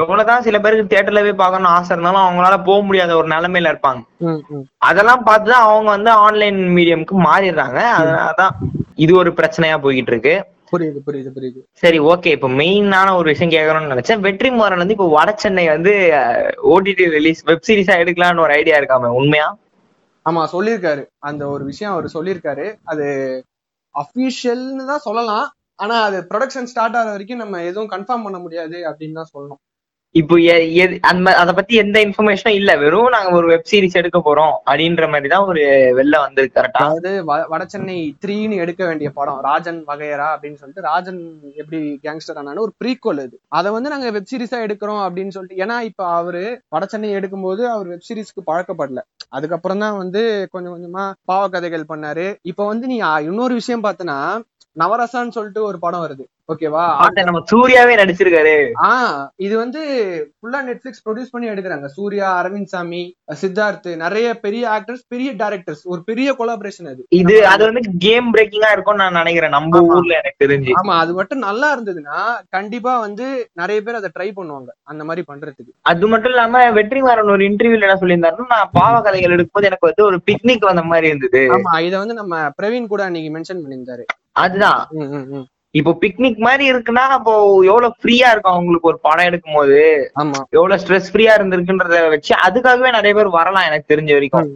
எவ்வளவுதான் சில பேருக்கு தியேட்டர்ல போய் பார்க்கணும்னு ஆசை இருந்தாலும் அவங்களால போக முடியாத ஒரு நிலைமையில இருப்பாங்க. அதெல்லாம் பார்த்துதான் அவங்க வந்து ஆன்லைன் மீடியம்க்கு மாறிடுறாங்க. அதனாலதான் இது ஒரு பிரச்சனையா போய்கிட்டு இருக்கு. புரியுது புரியுது புரியுது. சரி ஓகே இப்ப மெயினான ஒரு விஷயம் கேட்கணும்னு நினைச்சேன். வெற்றி மாறன் வந்து இப்ப வட சென்னை வந்து ஓடிடி ரிலீஸ் வெப் சீரிஸா எடுக்கலாம்னு ஒரு ஐடியா இருக்காம உண்மையா? ஆமா சொல்லியிருக்காரு. அந்த ஒரு விஷயம் அவர் சொல்லியிருக்காரு. அது அபிஷியல்னு தான் சொல்லலாம். ஆனா அது ப்ரொடக்ஷன் ஸ்டார்ட் ஆகிற வரைக்கும் நம்ம எதுவும் கன்ஃபார்ம் பண்ண முடியாது அப்படின்னு தான் சொல்லணும். இப்போ எ- எது- அந்த மா- அத பத்தி எந்த இன்ஃபர்மேஷனும் இல்ல. வெறும் நாங்க ஒரு வெப் சீரிஸ் எடுக்க போறோம் அப்படின்ற மாதிரி தான் ஒரு வெளில வந்து கரெக்டா அதாவது வ- வடசென்னை த்ரீன்னு எடுக்க வேண்டிய படம் ராஜன் வகையரா அப்படின்னு சொல்லிட்டு ராஜன் எப்படி கேங்ஸ்டர் ஆனாலும் ஒரு ப்ரீக்வல் இது அதை வந்து நாங்க வெப் சீரிஸா எடுக்கிறோம் அப்படின்னு சொல்லிட்டு ஏன்னா இப்ப அவரு வடசென்னை எடுக்கும்போது அவர் வெப் சீரிஸ்க்கு பழக்கப்படல. அதுக்கப்புறம் தான் வந்து கொஞ்சம் கொஞ்சமா பாவக்கதைகள் பண்ணாரு. இப்ப வந்து நீ இன்னொரு விஷயம் பார்த்தனா நவரசான்னு சொல்லிட்டு ஒரு படம் வருது. ஓகேவா? நம்ம சூர்யாவே நடிச்சிருக்காரு. ஆஹ் இது வந்து ஃபுல்லா நெட்ஃபிளிக்ஸ் ப்ரொடியூஸ் பண்ணி எடுக்கிறாங்க. சூர்யா அரவிந்த் சாமி சித்தார்த் நிறைய பெரிய ஆக்டர்ஸ் பெரிய டைரக்டர்ஸ் ஒரு பெரிய கொலாபரேஷன் அது. இது அது வந்து கேம் பிரேக்கிங்கா இருக்கும்னு நான் நினைக்கிறேன். நம்ம. ஊர்ல எனக்கு தெரிஞ்சு. ஆமா அது மட்டும் நல்லா இருந்ததுன்னா கண்டிப்பா வந்து நிறைய பேர் அதை ட்ரை பண்ணுவாங்க. அந்த மாதிரி பண்றதுக்கு. அது மட்டும் இல்லாம வெற்றிமாறன் ஒரு இன்டர்வியூல என்ன சொல்லியிருந்தாருன்னா நான் பாவ கதைகள் எடுக்கும்போது எனக்கு வந்து ஒரு பிக்னிக் வந்த மாதிரி இருந்தது. ஆமா இத வந்து நம்ம பிரவீன் கூட அன்னைக்கு மென்ஷன் பண்ணியிருந்தாரு. அதுதான். இப்போ பிக்னிக் மாதிரி இருக்குன்னா அப்போ எவ்வளவு ஃப்ரீயா இருக்கும் அவங்களுக்கு ஒரு படம் எடுக்கும் போது எவ்வளவு ஸ்ட்ரெஸ் ஃப்ரீயா இருந்திருக்குன்றத வச்சு அதுக்காகவே நிறைய பேர் வரலாம் எனக்கு தெரிஞ்ச வரைக்கும்.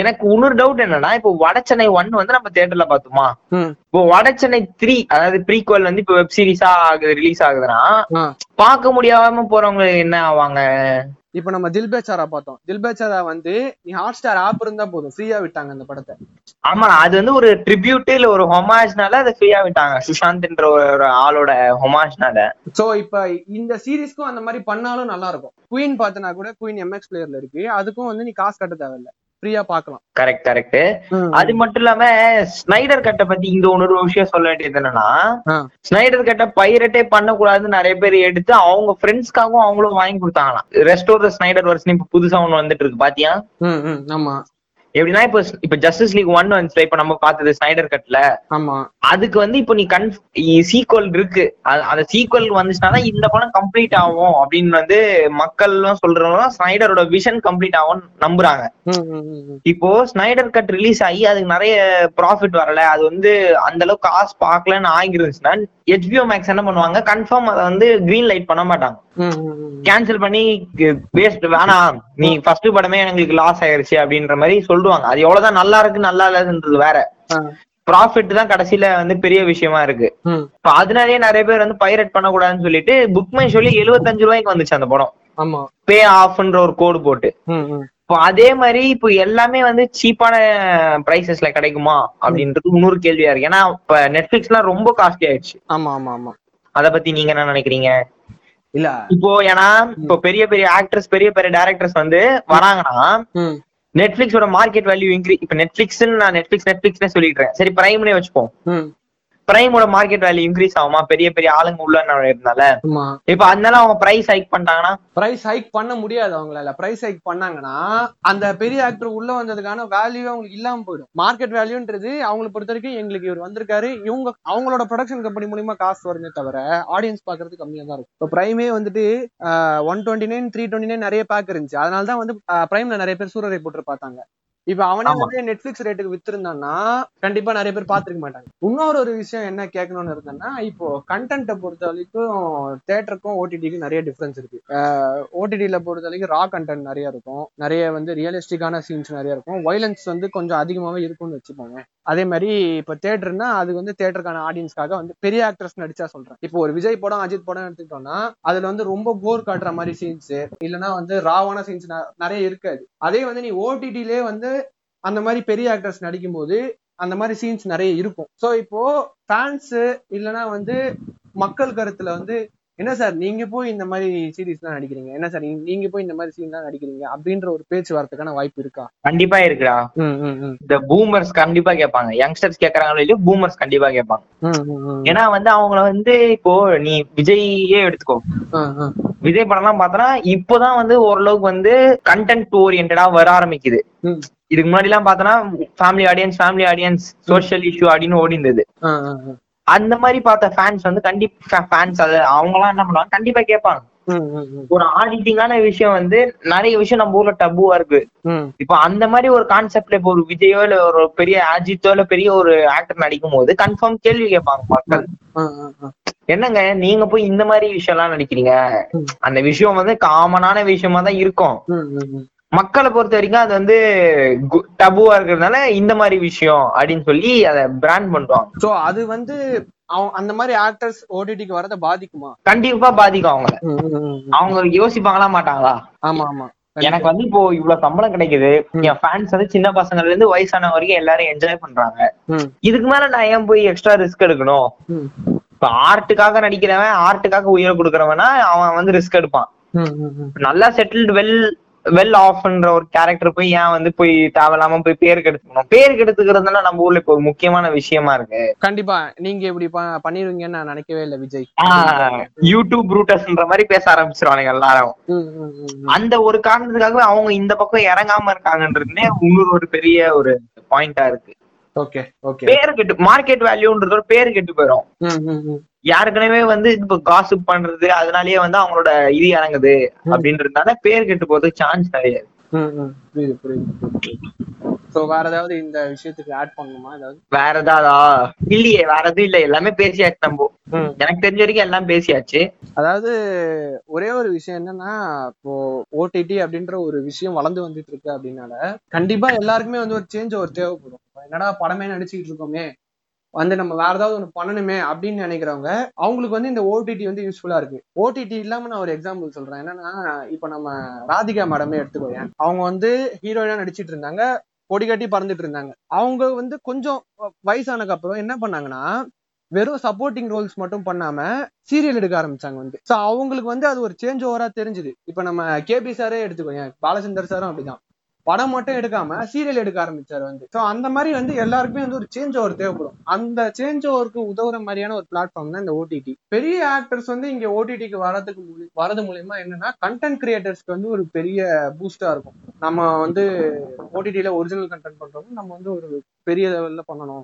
எனக்கு இன்னொரு டவுட் என்னன்னா இப்போ வடச்சென்னை ஒன் வந்து நம்ம தியேட்டர்ல பார்த்தோமா. இப்போ வடச்சென்னை த்ரீ அதாவது ப்ரீக்வல் வந்து இப்போ வெப் சீரிஸா ஆகுது ரிலீஸ் ஆகுதுன்னா. பார்க்க முடியாம போறவங்க என்ன ஆவாங்க இப்ப நம்ம தில் பேச்சாரா பார்த்தோம். தில் பேச்சாரா வந்து நீ ஹாட் ஸ்டார் ஆப் இருந்தா போதும். ஃப்ரீயா விட்டாங்க அந்த படத்தை. ஆமா அது வந்து ஒரு ட்ரிபியூட் இல்ல ஒரு ஹொமாஜ்னால அதை ஃப்ரீயா விட்டாங்க. சுஷாந்த்ன்ற ஒரு ஆளோட ஹொமாஜ்னால சோ இப்ப இந்த சீரிஸ்க்கும் அந்த மாதிரி பண்ணாலும் நல்லா இருக்கும். குயின் பார்த்தனா கூட குயின் எம்எக்ஸ் பிளேயர்ல இருக்கு. அதுக்கும் வந்து நீ காசு கட்ட தேவையில்ல. ஃப்ரீயா பார்க்கலாம் கரெக்ட் கரெக்ட் அது மட்டும் இல்லாம ஸ்னைடர் கட்டை பத்தி இங்க இன்னொரு விஷயம் சொல்ல வேண்டியது என்னன்னா. ஸ்னைடர் கட்டை பைரட்டே பண்ணக்கூடாதுன்னு நிறைய பேர் எடுத்து அவங்க ஃப்ரெண்ட்ஸ்க்காகவும் அவங்களும் வாங்கி கொடுத்தாங்களாம். ரெஸ்டோர் ஸ்னைடர் வருஷன் இப்ப புதுசா ஒண்ணு வந்துட்டு இருக்கு பாத்தியா? ஆமா. எப்படின்னா இப்ப இப்ப ஜஸ்டிஸ் லீக் ஒன் வந்துச்சு இப்ப நம்ம பார்த்தது ஸ்னைடர் கட்ல ஆமா. அதுக்கு வந்து இப்போ நீ கன் சீக்வல் இருக்கு. அந்த சீக்வல் வந்துச்சுன்னா இந்த படம் கம்ப்ளீட் ஆகும் அப்படின்னு வந்து மக்கள் எல்லாம் சொல்றவங்க ஸ்னைடரோட விஷன் கம்ப்ளீட் ஆகும் நம்புறாங்க. இப்போ ஸ்னைடர் கட் ரிலீஸ் ஆகி அதுக்கு நிறைய ப்ராஃபிட் வரல. அது வந்து அந்த அளவுக்கு காசு பார்க்கலன்னு ஆகிருந்துச்சுன்னா ஹெச்பிஓ மேக்ஸ் என்ன பண்ணுவாங்க? கன்ஃபார்ம் அதை வந்து கிரீன் லைட் பண்ண மாட்டாங்க. கேன்சல் பண்ணி வேஸ்ட் வேணாம். நீ ஃபர்ஸ்ட் படமே எங்களுக்கு லாஸ் ஆயிருச்சு அப்படின்ற மாதிரி சொல்லுவாங்க. அது எவ்வளவுதான் நல்லா இருக்கு நல்லா இல்லைன்றது வேற. ப்ராஃபிட் தான் கடைசியில வந்து பெரிய விஷயமா இருக்கு. இப்ப அதனாலயே நிறைய பேர் வந்து பைரட் பண்ணக்கூடாதுன்னு சொல்லிட்டு புக் மை சொல்லி எழுபத்தஞ்சு ரூபாய்க்கு வந்துச்சு அந்த படம். பே ஆஃப்ன்ற ஒரு கோடு போட்டு. இப்போ அதே மாதிரி இப்போ எல்லாமே வந்து சீப்பான பிரைசஸ்ல கிடைக்குமா அப்படின்றது இன்னொரு கேள்வியா இருக்கு. ஏன்னா இப்ப நெட்ஃபிளிக்ஸ்லாம் ரொம்ப காஸ்ட்லி ஆயிடுச்சு. ஆமா ஆமா ஆமா. அத பத்தி நீங்க என்ன நினைக்கிறீங்க? இல்ல. இப்போ ஏன்னா இப்போ பெரிய பெரிய ஆக்டர்ஸ் பெரிய பெரிய டைரக்டர்ஸ் வந்து வராங்கன்னா நெட்ஃபிளிக்ஸோட மார்க்கெட் வேல்யூ இன்க்ரீ இப்ப நெட்ஃபிளிக்ஸ் நான் நெட்ஃபிளிக்ஸ் நெட்ஃபிளிக்ஸ்னே சொல்லிடுறேன் சரி பிரைம்னே வச்சுப்போம். பிரைமோட மார்க்கெட் வேல்யூ இன்க்ரீஸ் ஆகுமா? பெரிய பெரிய ஆளுங்க உள்ள இருந்தால இப்ப அதனால அவங்க பிரைஸ் ஹைக் பண்ணிட்டாங்கன்னா? பிரைஸ் ஹைக் பண்ண முடியாது அவங்களால. பிரைஸ் ஹைக் பண்ணாங்கன்னா அந்த பெரிய ஆக்டர் உள்ள வந்ததுக்கான வேல்யூ அவங்களுக்கு இல்லாம போயிடும். மார்க்கெட் வேல்யூன்றது அவங்களை பொறுத்த வரைக்கும் எங்களுக்கு இவர் வந்திருக்காரு. இவங்க அவங்களோட ப்ரொடக்ஷன் கம்பெனி மூலியமா காசு வருமே தவிர ஆடியன்ஸ் பாக்குறது கம்மியா தான் இருக்கும். இப்போ பிரைமே வந்துட்டு one twenty nine three twenty nine நிறைய பேக் இருந்துச்சு. அதனால தான் வந்து பிரைம்ல நிறைய பேர் சூரரை போட்டு பார்த்தாங்க. இப்ப அவனே. வந்து நெட்ஃபிளிக்ஸ் ரேட்டுக்கு வித்திருந்தான்னா கண்டிப்பா நிறைய பேர் பாத்துருக்க மாட்டாங்க. இன்னொரு ஒரு விஷயம் என்ன கேட்கணும்னு இருந்தேன்னா இப்போ கண்டென்ட்டை பொறுத்த வரைக்கும் தேட்டருக்கும் ஓடிடிக்கும் நிறைய டிஃபரன்ஸ் இருக்கு. ஓடிடியில பொறுத்த வரைக்கும் ரா கண்டென்ட் நிறைய இருக்கும். நிறைய வந்து ரியலிஸ்டிக்கான சீன்ஸ் நிறைய இருக்கும். வைலன்ஸ் வந்து கொஞ்சம் அதிகமாவே இருக்கும்னு வச்சுப்போங்க அதே மாதிரி இப்போ தேட்டர்னா அது வந்து தேட்டருக்கான ஆடியன்ஸ்க்காக வந்து பெரிய ஆக்டர்ஸ் நடிச்சா சொல்றேன். இப்போ ஒரு விஜய் படம் அஜித் படம் எடுத்துக்கிட்டோம்னா அதுல வந்து ரொம்ப போர் காட்டுற மாதிரி சீன்ஸ் இல்லைன்னா வந்து ராவான சீன்ஸ் நிறைய இருக்காது. அதே வந்து நீ ஓடிடிலே வந்து அந்த மாதிரி பெரிய ஆக்டர்ஸ் நடிக்கும்போது அந்த மாதிரி சீன்ஸ் நிறைய இருக்கும். ஸோ இப்போ ஃபேன்ஸு இல்லைன்னா வந்து மக்கள் கருத்துல வந்து என்ன சார் நீங்க போய் இந்த மாதிரி சீரீஸ்லாம் நடிக்கிறீங்க? என்ன சார் நீங்க- போய் இந்த மாதிரி சீன்லாம் நடிக்கிறீங்க? அப்படின்ற ஒரு பேச்சு வரதுக்கான வாய்ப்பு இருக்கா? கண்டிப்பா இருக்குடா. இந்த பூமர்ஸ் கண்டிப்பா கேட்பாங்க. யங்ஸ்டர்ஸ் கேக்குறாங்களோ இல்லையோ பூமர்ஸ் கண்டிப்பா கேட்பாங்க. ஏன்னா வந்து அவங்கள வந்து இப்போ நீ விஜயே எடுத்துக்கோ. விஜய் படம்லாம் பார்த்தோன்னா இப்போதான் வந்து ஓரளவுக்கு வந்து கண்டென்ட் ஓரியன்டா வர ஆரம்பிக்குது. இதுக்கு முன்னாடி எல்லாம் பார்த்தோன்னா family audience family audience social issue அப்படின்னு ஓடி இருந்தது. அந்த மாதிரி பார்த்த ஃபேன்ஸ் வந்து கண்டிப்பா ஃபேன்ஸ் அது அவங்க எல்லாம் என்ன பண்ணுவாங்க கண்டிப்பா கேட்பாங்க ஒரு ஆடிட்டிங்கான விஷயம் வந்து நிறைய விஷயம் நம்ம ஊர்ல டபுவா இருக்கு. இப்போ அந்த மாதிரி ஒரு கான்செப்ட்ல இப்போ ஒரு விஜயோ இல்ல ஒரு பெரிய அஜித்தோ இல்ல பெரிய ஒரு ஆக்டர் நடிக்கும் போது கன்ஃபார்ம் கேள்வி கேட்பாங்க மக்கள். என்னங்க நீங்க போய் இந்த மாதிரி விஷயம் எல்லாம் நடிக்கிறீங்க. அந்த விஷயம் வந்து காமனான விஷயமா தான் இருக்கும். மக்களை பொறுத்த வரைக்கும் அது வந்து டபுவா இருக்கிறதுனால இந்த மாதிரி விஷயம் அப்படின்னு சொல்லி அதை பிராண்ட் பண்ணுவாங்க சோ அது வந்து அந்த மாதிரி ஆக்டர்ஸ் ஓடிடிக்கு வரத பாதிக்குமா? கண்டிப்பா பாதிக்கும் அவங்கள. அவங்க யோசிப்பாங்களா மாட்டாங்களா? ஆமா ஆமா. எனக்கு வந்து இப்போ இவ்வளவு சம்பளம் கிடைக்குது. என் ஃபேன்ஸ் வந்து சின்ன பசங்கள்ல இருந்து வயசான வரைக்கும் எல்லாரும் என்ஜாய் பண்றாங்க. இதுக்கு மேல நான் ஏன் போய் எக்ஸ்ட்ரா ரிஸ்க் எடுக்கணும்? இப்ப ஆர்ட்டுக்காக நடிக்கிறவன் ஆர்ட்டுக்காக உயிரை கொடுக்கறவனா அவன் வந்து ரிஸ்க் எடுப்பான். நல்லா செட்டில்டு வெல் வெல் ஆஃப்ன்ற ஒரு கேரக்டர் போய் ஏன் வந்து போய் தேவையில்லாம போய் பேர் கெடுத்துக்கணும் பேர் கெடுத்துக்கிறதுனா நம்ம ஊர்ல இப்போ ஒரு முக்கியமான விஷயமா இருக்கு. கண்டிப்பா. நீங்க இப்படி பண்ணிருவீங்கன்னு நான் நினைக்கவே இல்லை விஜய். யூடியூப் ரூட்டர்ஸ்ன்ற மாதிரி பேச ஆரம்பிச்சிருவானுங்க எல்லாரும். அந்த ஒரு காரணத்துக்காக அவங்க இந்த பக்கம் இறங்காம இருக்காங்கன்றதுனே இன்னொரு ஒரு பெரிய ஒரு பாயிண்டா இருக்கு. Okay okay. பேர் கெட்டு மார்க்கெட் வேல்யூன்றது ஒரு பேர் கெட்டு போயிடும் யாருக்குனவே வந்து இப்போ காசிப் பண்றது அதனாலயே வந்து அவங்களோட இது இறங்குது அப்படின்றதுனால பேர் கெட்டு போறதுக்கு சான்ஸ் நிறைய. புரியுது புரியுது சோ வேற ஏதாவது இந்த விஷயத்துக்கு ஆட் ஏதாவது? வேற ஏதாவதா? இல்லையே வேற எதுவும் இல்ல. எல்லாமே பேசியாச்சு நம்ம. எனக்கு தெரிஞ்ச வரைக்கும் எல்லாம் பேசியாச்சு. அதாவது ஒரே ஒரு விஷயம் என்னன்னா இப்போ ஓடிடி அப்படின்ற ஒரு விஷயம் வளர்ந்து வந்துட்டு இருக்கு அப்படின்னால கண்டிப்பா எல்லாருக்குமே வந்து ஒரு சேஞ்ச் ஒரு தேவைப்படும். என்னடா படமே நடிச்சுக்கிட்டு இருக்கோமே வந்து நம்ம வேற ஏதாவது ஒன்று பண்ணணுமே அப்படின்னு நினைக்கிறவங்க அவங்களுக்கு வந்து இந்த ஓடிடி வந்து யூஸ்ஃபுல்லா இருக்கு. ஓடிடி இல்லாம நான் ஒரு எக்ஸாம்பிள் சொல்றேன். என்னன்னா இப்ப நம்ம ராதிகா மேடமே எடுத்துக்கோயேன். அவங்க வந்து ஹீரோயினா நடிச்சிட்டு இருந்தாங்க கொடி கட்டி பறந்துட்டு இருந்தாங்க. அவங்க வந்து கொஞ்சம் வயசானக்கு அப்புறம் என்ன பண்ணாங்கன்னா வெறும் சப்போர்ட்டிங் ரோல்ஸ் மட்டும் பண்ணாம சீரியல் எடுக்க ஆரம்பிச்சாங்க வந்து. ஸோ அவங்களுக்கு வந்து அது ஒரு சேஞ்ச் ஓவரா தெரிஞ்சுது. இப்போ நம்ம கேபி சாரே எடுத்துக்கோங்க பாலச்சந்தர் சாரும் அப்படிதான். படம் மட்டும் எடுக்காம சீரியல் எடுக்க ஆரம்பிச்சாரு வந்து. ஸோ அந்த மாதிரி வந்து எல்லாருக்குமே வந்து ஒரு சேஞ்ச் ஓவர் தேவைப்படும். அந்த சேஞ்ச் ஓவருக்கு உதவுற மாதிரியான ஒரு பிளாட்ஃபார்ம் தான் இந்த ஓடிடி பெரிய ஆக்டர்ஸ் வந்து இங்க ஓடிடிக்கு வரதுக்கு மூலி- வரது மூலியமா என்னன்னா கண்டென்ட் கிரியேட்டர்ஸ்க்கு வந்து ஒரு பெரிய பூஸ்டா இருக்கும். நம்ம வந்து ஓடிடியில ஒரிஜினல் கண்டென்ட் பண்றோம் நம்ம வந்து ஒரு பெரிய லெவல்ல பண்ணணும்.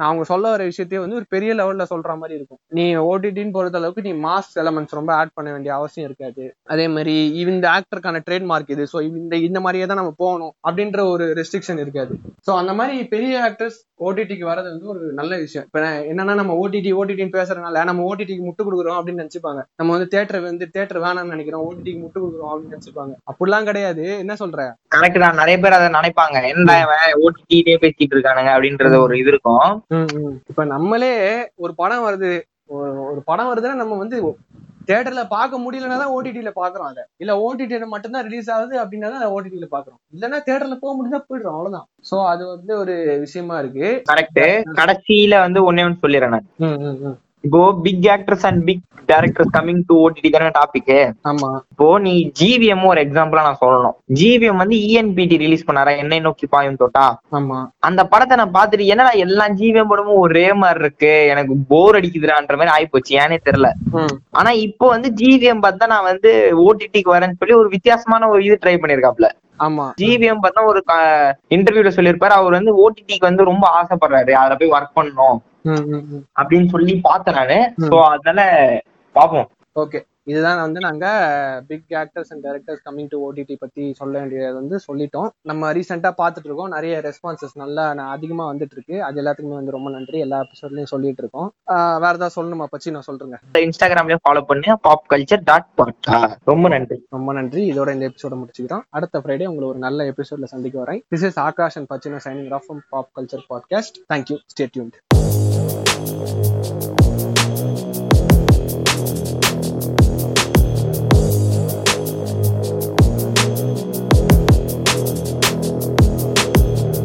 நான் அவங்க சொல்ல வர விஷயத்தையே வந்து ஒரு பெரிய லெவல்ல சொல்ற மாதிரி இருக்கும். நீ ஓடிடின்னு பொறுத்த அளவுக்கு நீ மாஸ் எலமெண்ட்ஸ் ரொம்ப ஆட் பண்ண வேண்டிய அவசியம் இருக்காது. அதே மாதிரி இந்த ஆக்டருக்கான ட்ரேட்மார்க் இது. ஸோ இந்த இந்த மாதிரியே தான் நம்ம போகணும் அப்படின்ற ஒரு ரெஸ்ட்ரிக்ஷன் இருக்காது. ஸோ அந்த மாதிரி பெரிய ஆக்டர்ஸ் ஓடிடிக்கு வரது வந்து ஒரு நல்ல விஷயம். இப்போ என்னன்னா நம்ம ஓடிடி ஓடிடின்னு பேசுறதுனால நம்ம ஓடிடிக்கு முட்டு கொடுக்குறோம் அப்படின்னு நினைச்சுப்பாங்க. நம்ம வந்து தேட்டர் வந்து தேட்டர் வேணாம்னு நினைக்கிறோம். ஓடிடிக்கு முட்டு கொடுக்குறோம் அப்படின்னு நினைச்சுப்பாங்க. அப்படிலாம் கிடையாது. என்ன சொல்ற? கரெக்ட் தான். நிறைய பேர் அதை நினைப்பாங்க. என்ன இவன் பேசிட்டு இருக்கானுங்க அப்படின்றது ஒரு இது இருக்கும். இப்ப நம்மளே ஒரு படம் வருது. ஒரு- படம் வருதுன்னா நம்ம வந்து தியேட்டர்ல பார்க்க முடியலன்னா தான் ஓடிடில பாக்குறோம் அதை. இல்ல ஓடிடில மட்டும்தான் ரிலீஸ் ஆகுது அப்படின்னா தான் ஓடிடில பாக்குறோம் இல்லன்னா தியேட்டர்ல போக முடிஞ்சா போயிடுறோம் அவ்வளவுதான். சோ அது வந்து ஒரு விஷயமா இருக்கு. கரெக்ட் கடைசியில வந்து ஒன்னே ஒன்று சொல்லிடுறேன் இப்போ big actors and big directors coming to OTT தானே டாபிக் ஆமா. இப்போ நீ ஜிவிஎம் ஒரு எக்ஸாம்பிளா நான் சொல்லணும். ஜிவிஎம் வந்து இஎன்பிடி ரிலீஸ் பண்ணாரா? என்னை நோக்கி பாயும் தோட்டா? ஆமா. அந்த படத்தை நான் பார்த்துட்டு என்னடா எல்லா ஜிவிஎம் படமும் ஒரே மாதிரி இருக்கு? எனக்கு போர் அடிக்குதுடான்ற மாதிரி ஆயிப்போச்சு. ஏனே தெரியல. ஆனா இப்போ வந்து ஜிவிஎம் பார்த்தா நான் வந்து ஓடிடிக்கு வரேன்னு சொல்லி ஒரு வித்தியாசமான ஒரு இது ட்ரை பண்ணிருக்காப்ல ஆமா. ஜிவிஎம் பார்த்தா ஒரு இன்டர்வியூல சொல்லியிருப்பாரு. அவர் வந்து ஓடிடிக்கு வந்து ரொம்ப ஆசைப்படுறாரு. அதுல போய் ஒர்க் பண்ணணும். அப்படின்னு சொல்லி பார்த்தேன் நானு. சோ அதனால பாப்போம். ஓகே இதுதான் வந்து நாங்க big actors and directors coming to OTT பத்தி சொல்ல வேண்டியது வந்து சொல்லிட்டோம். நம்ம ரீசெண்டா பார்த்துட்டு இருக்கோம். நிறைய ரெஸ்பான்சஸ் நல்லா அதிகமா வந்துட்டு இருக்கு. அது எல்லாத்துக்குமே வந்து ரொம்ப நன்றி. எல்லா எபிசோட்லயும் சொல்லிட்டு இருக்கோம். வேற ஏதாவது சொல்லணுமா? பச்சி நான் சொல்றேங்க. இன்ஸ்டாகிராம்லயும் ஃபாலோ பண்ணி. பாப் கல்ச்சர் டாட் பாட்டா ரொம்ப நன்றி. ரொம்ப நன்றி. இதோட இந்த எபிசோட முடிச்சுக்கிறோம். அடுத்த ஃப்ரைடே உங்களை ஒரு நல்ல எபிசோட்ல சந்திக்க வரேன். This is Akash and பச்சினா signing off pop culture podcast thank you stay tuned you.